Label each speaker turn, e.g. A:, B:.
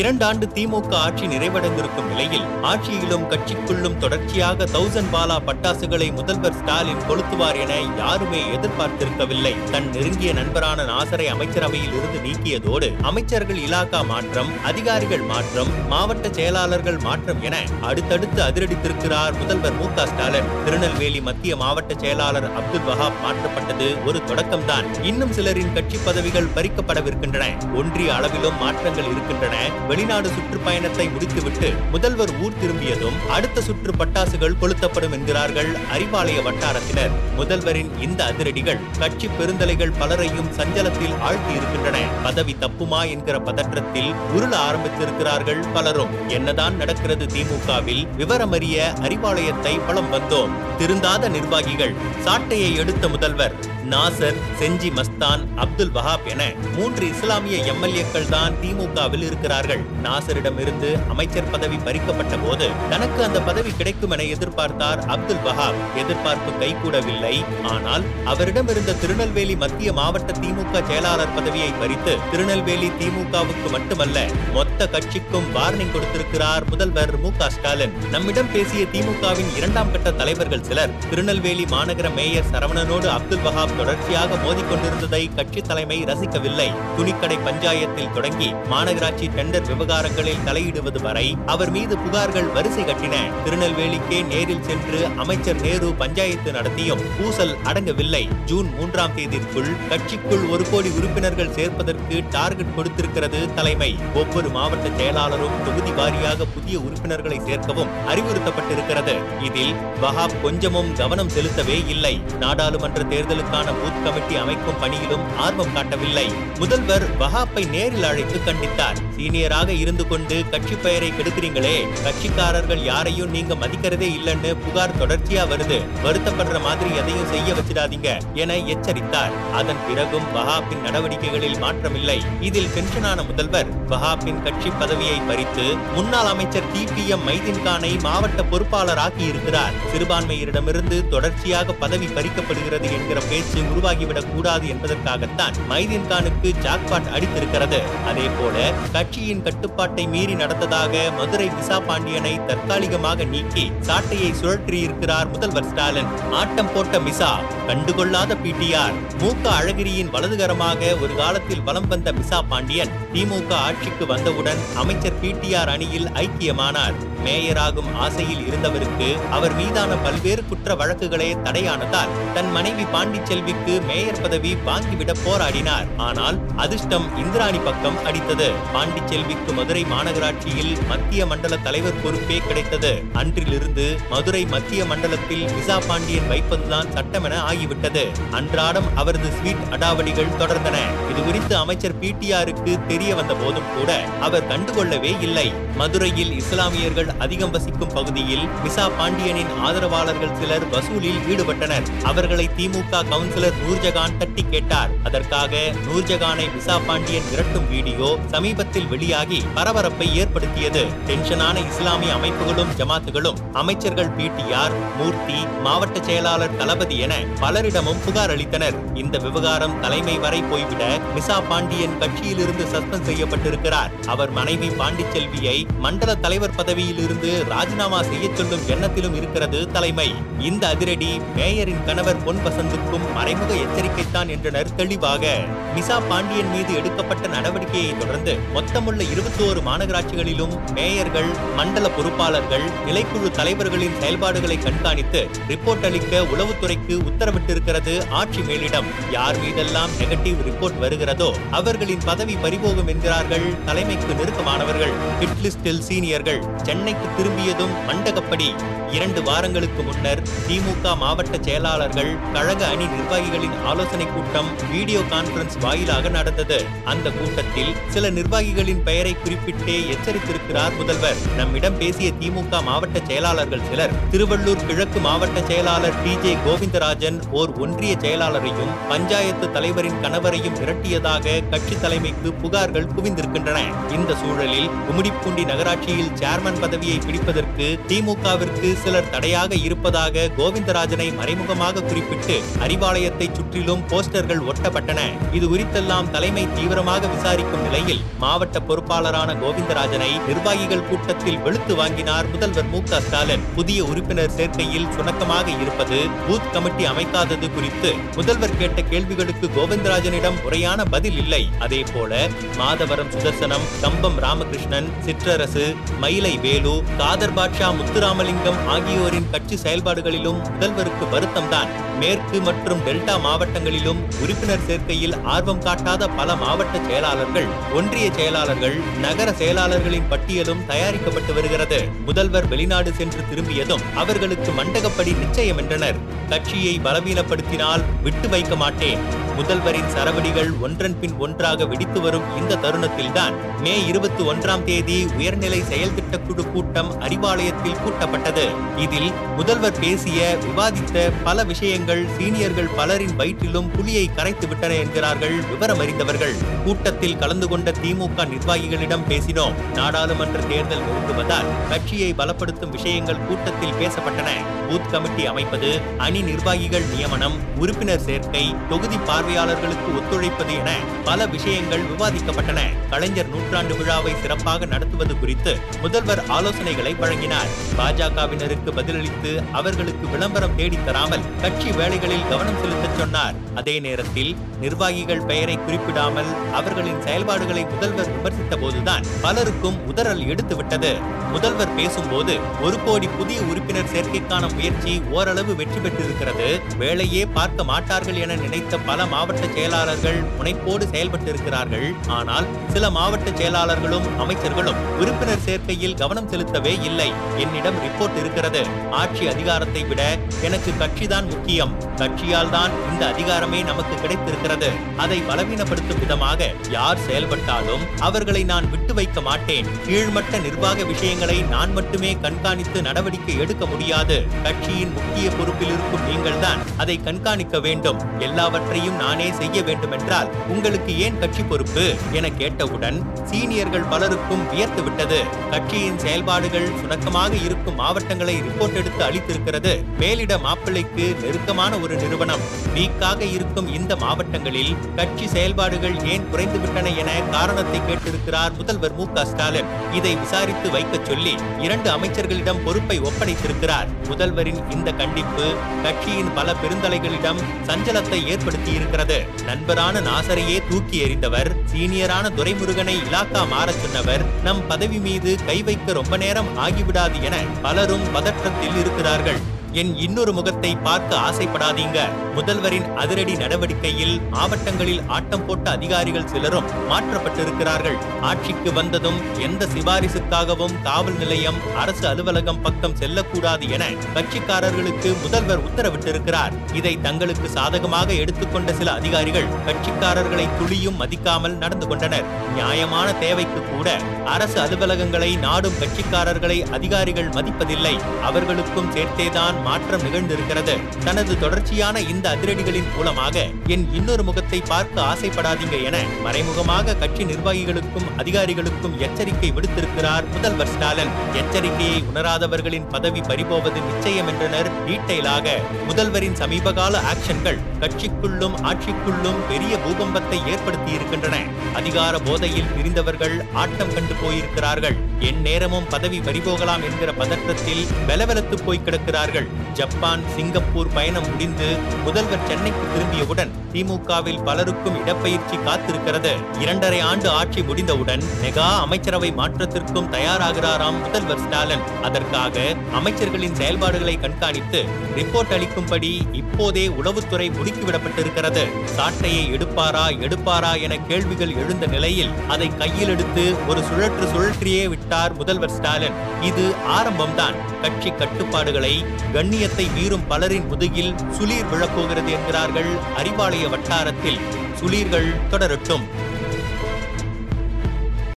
A: இரண்டாண்டு திமுக ஆட்சி நிறைவடைந்திருக்கும் நிலையில் ஆட்சியிலும் கட்சிக்குள்ளும் தொடர்ச்சியாக தௌசண்ட் பாலா பட்டாசுகளை முதல்வர் ஸ்டாலின் கொளுத்துவார் என யாருமே எதிர்பார்த்திருக்கவில்லை. தன் நெருங்கிய நண்பரான நாசரை அமைச்சரவையில் இருந்து நீக்கியதோடு அமைச்சர்கள் இலாக்கா மாற்றம் அதிகாரிகள் மாற்றம் மாவட்ட செயலாளர்கள் மாற்றம் என அடுத்தடுத்து அதிரடித்திருக்கிறார் முதல்வர் மு ஸ்டாலின். திருநெல்வேலி மத்திய மாவட்ட செயலாளர் அப்துல் வஹாப் மாற்றப்பட்டது ஒரு தொடக்கம்தான். இன்னும் சிலரின் கட்சி பதவிகள் பறிக்கப்படவிருக்கின்றன. ஒன்றிய அளவிலும் மாற்றங்கள் இருக்கின்றன. வெளிநாடு சுற்றுப்பயணத்தை முடித்துவிட்டு முதல்வர் ஊர் திரும்பியதும் அடுத்த சுற்று பட்டாசுகள் கொளுத்தப்படும் என்கிறார்கள் அறிவாலய வட்டாரத்தினர். முதல்வரின் இந்த அதிரடிகள் கட்சி பெருந்தலைகள் பலரையும் சஞ்சலத்தில் ஆழ்த்தி இருக்கின்றன பதவி தப்புமா என்கிற பதற்றத்தில் உருள ஆரம்பித்திருக்கிறார்கள் பலரும். என்னதான் நடக்கிறது திமுகவில் விவரமறிய அறிவாலயத்தை பலம் வந்தோம். திருந்தாத நிர்வாகிகள் சாட்டையை எடுத்த முதல்வர். நாசர் செஞ்சி மஸ்தான் அப்துல் வஹாப் என மூன்று இஸ்லாமிய எம்எல்ஏக்கள் தான் திமுகவில் இருக்கிறார்கள். நாசரிடம் இருந்து அமைச்சர் பதவி பறிக்கப்பட்ட போது தனக்கு அந்த பதவி கிடைக்கும் என எதிர்பார்த்தார் அப்துல் வஹாப். எதிர்பார்ப்பு கைகூடவில்லை. ஆனால் அவரிடம் இருந்த திருநெல்வேலி மத்திய மாவட்ட திமுக செயலாளர் பதவியை பறித்து திருநெல்வேலி திமுகவுக்கு மட்டுமல்ல மொத்த கட்சிக்கும் வார்னிங் கொடுத்திருக்கிறார் முதல்வர் மு ஸ்டாலின். நம்மிடம் பேசிய திமுகவின் இரண்டாம் கட்ட தலைவர்கள் சிலர் திருநெல்வேலி மாநகர மேயர் சரவணனோடு அப்துல் வஹாப் தொடர்ச்சியாக மோதிக்கொண்டிருந்ததை கட்சி தலைமை ரசிக்கவில்லை. துணிக்கடை பஞ்சாயத்தில் தொடங்கி மாநகராட்சி டெண்டர் விவகாரங்களில் தலையிடுவது வரை அவர் மீது புகார்கள் வரிசை கட்டின. திருநெல்வேலிக்கே நேரில் சென்று அமைச்சர் நேரு பஞ்சாயத்து நடத்தியும் பூசல் அடங்கவில்லை. ஜூன் மூன்றாம் தேதிக்குள் கட்சிக்குள் ஒரு கோடி உறுப்பினர்கள் சேர்ப்பதற்கு டார்கெட் கொடுத்திருக்கிறது தலைமை. ஒவ்வொரு மாவட்ட செயலாளரும் தொகுதி வாரியாக புதிய உறுப்பினர்களை சேர்க்கவும் அறிவுறுத்தப்பட்டிருக்கிறது. இதில் வஹாப் கொஞ்சமும் கவனம் செலுத்தவே இல்லை. நாடாளுமன்ற தேர்தலுக்கான பூத் கமிட்டி அமைக்கும் பணியிலும் ஆர்வம் காட்டவில்லை. முதல்வர் வஹாப்பை நேரில் அழைத்து கண்டித்தார். சீனியராக இருந்து கொண்டு கட்சி பெயரை கெடுக்கிறீங்களே. கட்சிக்காரர்கள் யாரையும் நீங்க மதிக்கிறதே இல்லைன்னு புகார் தொடர்ச்சியா வருது. வருத்தப்படுற மாதிரி எதையும் செய்ய வச்சிடாதீங்க என எச்சரித்தார். அதன் பிறகும் வஹாப்பின் நடவடிக்கைகளில் மாற்றமில்லை. இதில் பென்ஷனான முதல்வர் வஹாப்பின் கட்சி பதவியை பறித்து முன்னாள் அமைச்சர் டி பி எம் மைதின்கானை மாவட்ட பொறுப்பாளராக்கி இருக்கிறார். சிறுபான்மையரிடமிருந்து தொடர்ச்சியாக பதவி பறிக்கப்படுகிறது என்கிற பேச்சு விஷயம் உருவாகிவிடக் கூடாது என்பதற்காகத்தான் மைதீன் கானுக்கு ஜாக்பாட் அடித்திருக்கிறது. அதே போல கட்சியின் கட்டுப்பாட்டை மீறி நடந்ததாக மதுரை விசா பாண்டியனை தற்காலிகமாக நீக்கி சாட்டையை சுழற்றியிருக்கிறார் முதல்வர் ஸ்டாலின். ஆட்டம் போட்ட மிசா கண்டுகொள்ளாத பிடிஆர் மூக்க அழகிரியின் வலதுகரமாக ஒரு காலத்தில் வலம் வந்த மிசா பாண்டியன் திமுக ஆட்சிக்கு வந்தவுடன் அமைச்சர் பிடிஆர் அணியில் ஐக்கியமானார். மேயராகும் ஆசையில் இருந்தவருக்கு அவர் மீதான பல்வேறு குற்ற வழக்குகளே தடையானதால் தன் மனைவி பாண்டிச்செல்வி பாண்டிச்செல்விக்கு மேயர் பதவி வாங்கிவிட போராடினார். ஆனால் அதிர்ஷ்டம் இந்திராணி பக்கம் அடித்தது. பாண்டிச்செல்விக்கு மதுரை மாநகராட்சியில் மத்திய மண்டல தலைவர் பொறுப்பே கிடைத்தது. அன்றிலிருந்து மதுரை மத்திய மண்டலத்தில் விசா பாண்டியன் வைப்பதுதான் சட்டமென ஆகிவிட்டது. அன்றாடம் அவரது ஸ்வீட் அடாவடிகள் தொடர்ந்தன. இது குறித்து அமைச்சர் பிடிஆருக்கு தெரிய வந்த போதும் கூட அவர் கண்டுகொள்ளவே இல்லை. மதுரையில் இஸ்லாமியர்கள் அதிகம் வசிக்கும் பகுதியில் விசா பாண்டியனின் ஆதரவாளர்கள் சிலர் வசூலில் ஈடுபட்டனர். அவர்களை திமுக கவுன்சில் கவுன்சிலர் நூர்ஜகான் தட்டி கேட்டார். அதற்காக நூர்ஜகானை விசா பாண்டியன் விரட்டும் வீடியோ சமீபத்தில் வெளியாகி பரபரப்பை ஏற்படுத்தியது. டென்ஷனான இஸ்லாமிய அமைப்புகளும் ஜமாத்துகளும் அமைச்சர்கள் பிடிஆர் மூர்த்தி மாவட்ட செயலாளர் தளபதி என பலரிடமும் புகார் அளித்தனர். இந்த விவகாரம் தலைமை வரை போய்விட மிசா பாண்டியன் கட்சியிலிருந்து சஸ்பெண்ட் செய்யப்பட்டிருக்கிறார். அவர் மனைவி பாண்டிச்செல்வியை மண்டல தலைவர் பதவியிலிருந்து ராஜினாமா செய்ய சொல்லும் எண்ணத்திலும் இருக்கிறது தலைமை. இந்த அதிரடி மேயரின் கணவர் பொன் வசந்துக்கும் மறைமுக எச்சரிக்கைத்தான் என்றனர். தெளிவாக மிசா பாண்டியன் மீது எடுக்கப்பட்ட நடவடிக்கையை தொடர்ந்து மொத்தமுள்ள இருபத்தோரு மாநகராட்சிகளிலும் மேயர்கள் மண்டல பொறுப்பாளர்கள் நிலைக்குழு தலைவர்களின் செயல்பாடுகளை கண்காணித்து ரிப்போர்ட் அளிக்க உளவுத்துறைக்கு உத்தரவிட்டிருக்கிறது ஆட்சி மேலிடம். யார் மீதெல்லாம் நெகட்டிவ் ரிப்போர்ட் வருகிறதோ அவர்களின் பதவி பறிபோகும் என்கிறார்கள் தலைமைக்கு நெருக்கமானவர்கள். ஹிட்லிஸ்டில் சீனியர்கள் சென்னைக்கு திரும்பியதும் மண்டகப்படி. இரண்டு வாரங்களுக்கு முன்னர் திமுக மாவட்ட செயலாளர்கள் கழக அணி நிர்வாகிகளின் ஆலோசனை கூட்டம் வீடியோ கான்பரன்ஸ் வாயிலாக நடந்தது. அந்த கூட்டத்தில் சில நிர்வாகிகளின் பெயரை குறிப்பிட்டே எச்சரித்திருக்கிறார் முதல்வர். நம்மிடம் பேசிய திமுக மாவட்ட செயலாளர்கள் சிலர் திருவள்ளூர் கிழக்கு மாவட்ட செயலாளர் டி ஜே கோவிந்தராஜன் ஓர் ஒன்றிய செயலாளரையும் பஞ்சாயத்து தலைவரின் கணவரையும் மிரட்டியதாக கட்சி தலைமைக்கு புகார்கள் குவிந்திருக்கின்றன. இந்த சூழலில் கும்மிடிப்பூண்டி நகராட்சியில் சேர்மன் பதவியை பிடிப்பதற்கு திமுகவிற்கு சிலர் தடையாக இருப்பதாக கோவிந்தராஜனை மறைமுகமாக குறிப்பிட்டு அறிவாலயத்தை சுற்றிலும் போஸ்டர்கள் ஒட்டப்பட்டன. இது குறித்தெல்லாம் தலைமை தீவிரமாக விசாரிக்கும் நிலையில் மாவட்ட பொறுப்பாளரான கோவிந்தராஜனை நிர்வாகிகள் கூட்டத்தில் வெளுத்து வாங்கினார் முதல்வர் மு ஸ்டாலின். புதிய உறுப்பினர் சேர்க்கையில் சுணக்கமாக இருப்பது பூத் கமிட்டி அமைக்காதது குறித்து முதல்வர் கேட்ட கேள்விகளுக்கு கோவிந்தராஜனிடம் முறையான பதில் இல்லை. அதே போல மாதவரம் சுதர்சனம் கம்பம் ராமகிருஷ்ணன் சிற்றரசு மயிலை வேலு காதர் பாட்ஷா முத்துராமலிங்கம் ஆகியோரின் கட்சி செயல்பாடுகளிலும் முதல்வருக்கு வருத்தம்தான். மேற்கு மற்றும் டெல்டா மாவட்டங்களிலும் உறுப்பினர் சேர்க்கையில் ஆர்வம் காட்டாத பல மாவட்ட செயலாளர்கள் ஒன்றிய செயலாளர்கள் நகர செயலாளர்களின் பட்டியலும் தயாரிக்கப்பட்டு வருகிறது. முதல்வர் வெளிநாடு சென்று திரும்பியதும் அவர்களுக்கு மண்டகப்படி நிச்சயம் என்றனர் கட்சியை பலவீனப்படுத்தினால் விட்டு வைக்க மாட்டேன். முதல்வரின் சரவடிகள் ஒன்றன் பின் ஒன்றாக வெடித்து வரும் இந்த தருணத்தில்தான் மே இருபத்தி ஒன்றாம் தேதி உயர்நிலை செயல் திட்டக்குழு கூட்டம் அறிவாலயத்தில் கூட்டப்பட்டது. இதில் முதல்வர் பேசிய விவாதித்த பல விஷயங்கள் சீனியர்கள் பலரின் வயிற்றிலும் புலியை கரைத்து விட்டன என்கிறார்கள் விவரம் அறிந்தவர்கள் கூட்டத்தில் கலந்து கொண்ட திமுக நிர்வாகிகளிடம் பேசினோம். நாடாளுமன்ற தேர்தல் நெருங்குவதால் கட்சியை பலப்படுத்தும் விஷயங்கள் கூட்டத்தில் பேசப்பட்டன. பூத் கமிட்டி அமைப்பது அணி நிர்வாகிகள் நியமனம் உறுப்பினர் சேர்க்கை தொகுதி பார்வை பார்வையாளர்களுக்கு ஒத்துழைப்பது என பல விஷயங்கள் விவாதிக்கப்பட்டன. கலைஞர் நூற்றாண்டு விழாவை சிறப்பாக நடத்துவது குறித்து முதல்வர் ஆலோசனைகளை வழங்கினார். பாஜகவினருக்கு பதிலளித்து அவர்களுக்கு விளம்பரம் தேடித் தராமல் கட்சி வேலைகளில் கவனம் செலுத்தச் சொன்னார். அதே நேரத்தில் நிர்வாகிகள் பெயரை குறிப்பிடாமல் அவர்களின் செயல்பாடுகளை முதல்வர் விமர்சித்த போதுதான் பலருக்கும் உதறல் எடுத்துவிட்டது. முதல்வர் பேசும்போது ஒரு கோடி புதிய உறுப்பினர் சேர்க்கைக்கான முயற்சி ஓரளவு வெற்றி பெற்றிருக்கிறது. வேலையே பார்க்க மாட்டார்கள் என நினைத்த பல மாவட்ட செயலாளர்கள் முனைப்போடு செயல்பட்டிருக்கிறார்கள். ஆனால் சில மாவட்ட செயலாளர்களும் அமைச்சர்களும் உறுப்பினர் சேர்க்கையில் கவனம் செலுத்தவே இல்லை. என்னிடம் ரிப்போர்ட் இருக்கிறது. ஆட்சி அதிகாரத்தை விட எனக்கு கட்சிதான் முக்கியம். கட்சியால் தான் இந்த அதிகாரமே நமக்கு கிடைத்திருக்கிறது. அதை பலவீனப்படுத்தும் விதமாக யார் செயல்பட்டாலும் அவர்களை நான் விட்டு வைக்க மாட்டேன். கீழ்மட்ட நிர்வாக விஷயங்களை நான் மட்டுமே கண்காணித்து நடவடிக்கை எடுக்க முடியாது. கட்சியின் முக்கிய பொறுப்பில் இருக்கும் நீங்கள்தான் அதை கண்காணிக்க வேண்டும். எல்லாவற்றையும் நானே செய்ய வேண்டுமென்றால் உங்களுக்கு ஏன் கட்சி பொறுப்பு? என கேட்டவுடன் சீனியர்கள் பலருக்கும் வியர்த்து விட்டது. கட்சியின் செயல்பாடுகள் சுணக்கமாக இருக்கும் மாவட்டங்களை ரிப்போர்ட் எடுத்து அளித்திருக்கிறது. மேலிட மாப்பிள்ளைக்கு நெருக்கமான ஒரு நிறுவனம். வீக்காக இருக்கும் இந்த மாவட்டங்களில் கட்சி செயல்பாடுகள் ஏன் குறைந்துவிட்டன என காரணத்தை கேட்டிருக்கிறார் முதல்வர் மு க ஸ்டாலின். இதை விசாரித்து வைக்கச் சொல்லி இரண்டு அமைச்சர்களிடம் பொறுப்பை ஒப்படைத்திருக்கிறார். முதல்வரின் இந்த கண்டிப்பு கட்சியின் பல பெருந்தலைகளிடம் சஞ்சலத்தை ஏற்படுத்தியிருக்கிறது நண்பரான நாசரையே தூக்கி எறிந்தவர் சீனியரான துரைமுருகனை இலாக்கா மாறச் சொன்னவர் நம் பதவி மீது கை வைக்க ரொம்ப நேரம் ஆகிவிடாது என பலரும் பதற்றத்தில் இருக்கிறார்கள். என் இன்னொரு முகத்தை பார்க்க ஆசைப்படாதீங்க. முதல்வரின் அதிரடி நடவடிக்கையில் மாவட்டங்களில் ஆட்டம் போட்ட அதிகாரிகள் சிலரும் மாற்றப்பட்டிருக்கிறார்கள். ஆட்சிக்கு வந்ததும் எந்த சிபாரிசுக்காகவும் காவல் நிலையம் அரசு அலுவலகம் பக்கம் செல்லக்கூடாது என கட்சிக்காரர்களுக்கு முதல்வர் உத்தரவிட்டிருக்கிறார். இதை தங்களுக்கு சாதகமாக எடுத்துக்கொண்ட சில அதிகாரிகள் கட்சிக்காரர்களை துளியும் மதிக்காமல் நடந்து கொண்டனர். நியாயமான தேவைக்கு கூட அரசு அலுவலகங்களை நாடும் கட்சிக்காரர்களை அதிகாரிகள் மதிப்பதில்லை. அவர்களுக்கும் சேர்த்தேதான் மாற்றம் நிகழ்ந்திருக்கிறது. தனது தொடர்ச்சியான இந்த அதிரடிகளின் மூலமாக என் இன்னொரு முகத்தை பார்க்க ஆசைப்படாதீங்க என மறைமுகமாக கட்சி நிர்வாகிகளுக்கும் அதிகாரிகளுக்கும் எச்சரிக்கை விடுத்திருக்கிறார் முதல்வர் ஸ்டாலின். எச்சரிக்கையை உணராதவர்களின் பதவி பறிபோவது நிச்சயம் என்றனர் டீட்டெயிலாக. முதல்வரின் சமீபகால ஆக்ஷன்கள் கட்சிக்குள்ளும் ஆட்சிக்குள்ளும் பெரிய பூகம்பத்தை ஏற்படுத்தி இருக்கின்றன அதிகார போதையில் பிரிந்தவர்கள் ஆட்டம் கண்டு போயிருக்கிறார்கள். என் நேரமும் பதவி பறிபோகலாம் என்கிற பதற்றத்தில் வெலவெலத்து போய் கிடக்கிறார்கள். ஜப்பான் சிங்கப்பூர் பயணம் முடிந்து முதல்வர் சென்னைக்கு திரும்பியவுடன் திமுகவில் பலருக்கும் இடப்பயிற்சி காத்திருக்கிறது. இரண்டரை ஆண்டு ஆட்சி முடிந்தவுடன் மெகா அமைச்சரவை மாற்றத்திற்கும் தயாராகிறாராம் முதல்வர் ஸ்டாலின். அதற்காக அமைச்சர்களின் செயல்பாடுகளை கண்காணித்து ரிப்போர்ட் அளிக்கும்படி இப்போதே உளவுத்துறை முடுக்கிவிடப்பட்டிருக்கிறது. சாட்டையை எடுப்பாரா எடுப்பாரா என கேள்விகள் எழுந்த நிலையில் அதை கையில் எடுத்து ஒரு சுழற்று சுழற்றியே விட்டார் முதல்வர் ஸ்டாலின். இது ஆரம்பம்தான். கட்சி கட்டுப்பாடுகளை கண்ணியத்தை மீறும் பலரின் முதுகில் சுளீர் விழப்போகிறது என்கிறார்கள் அறிவாலய வட்டாரத்தில். சுளீர்கள் தொடரட்டும்.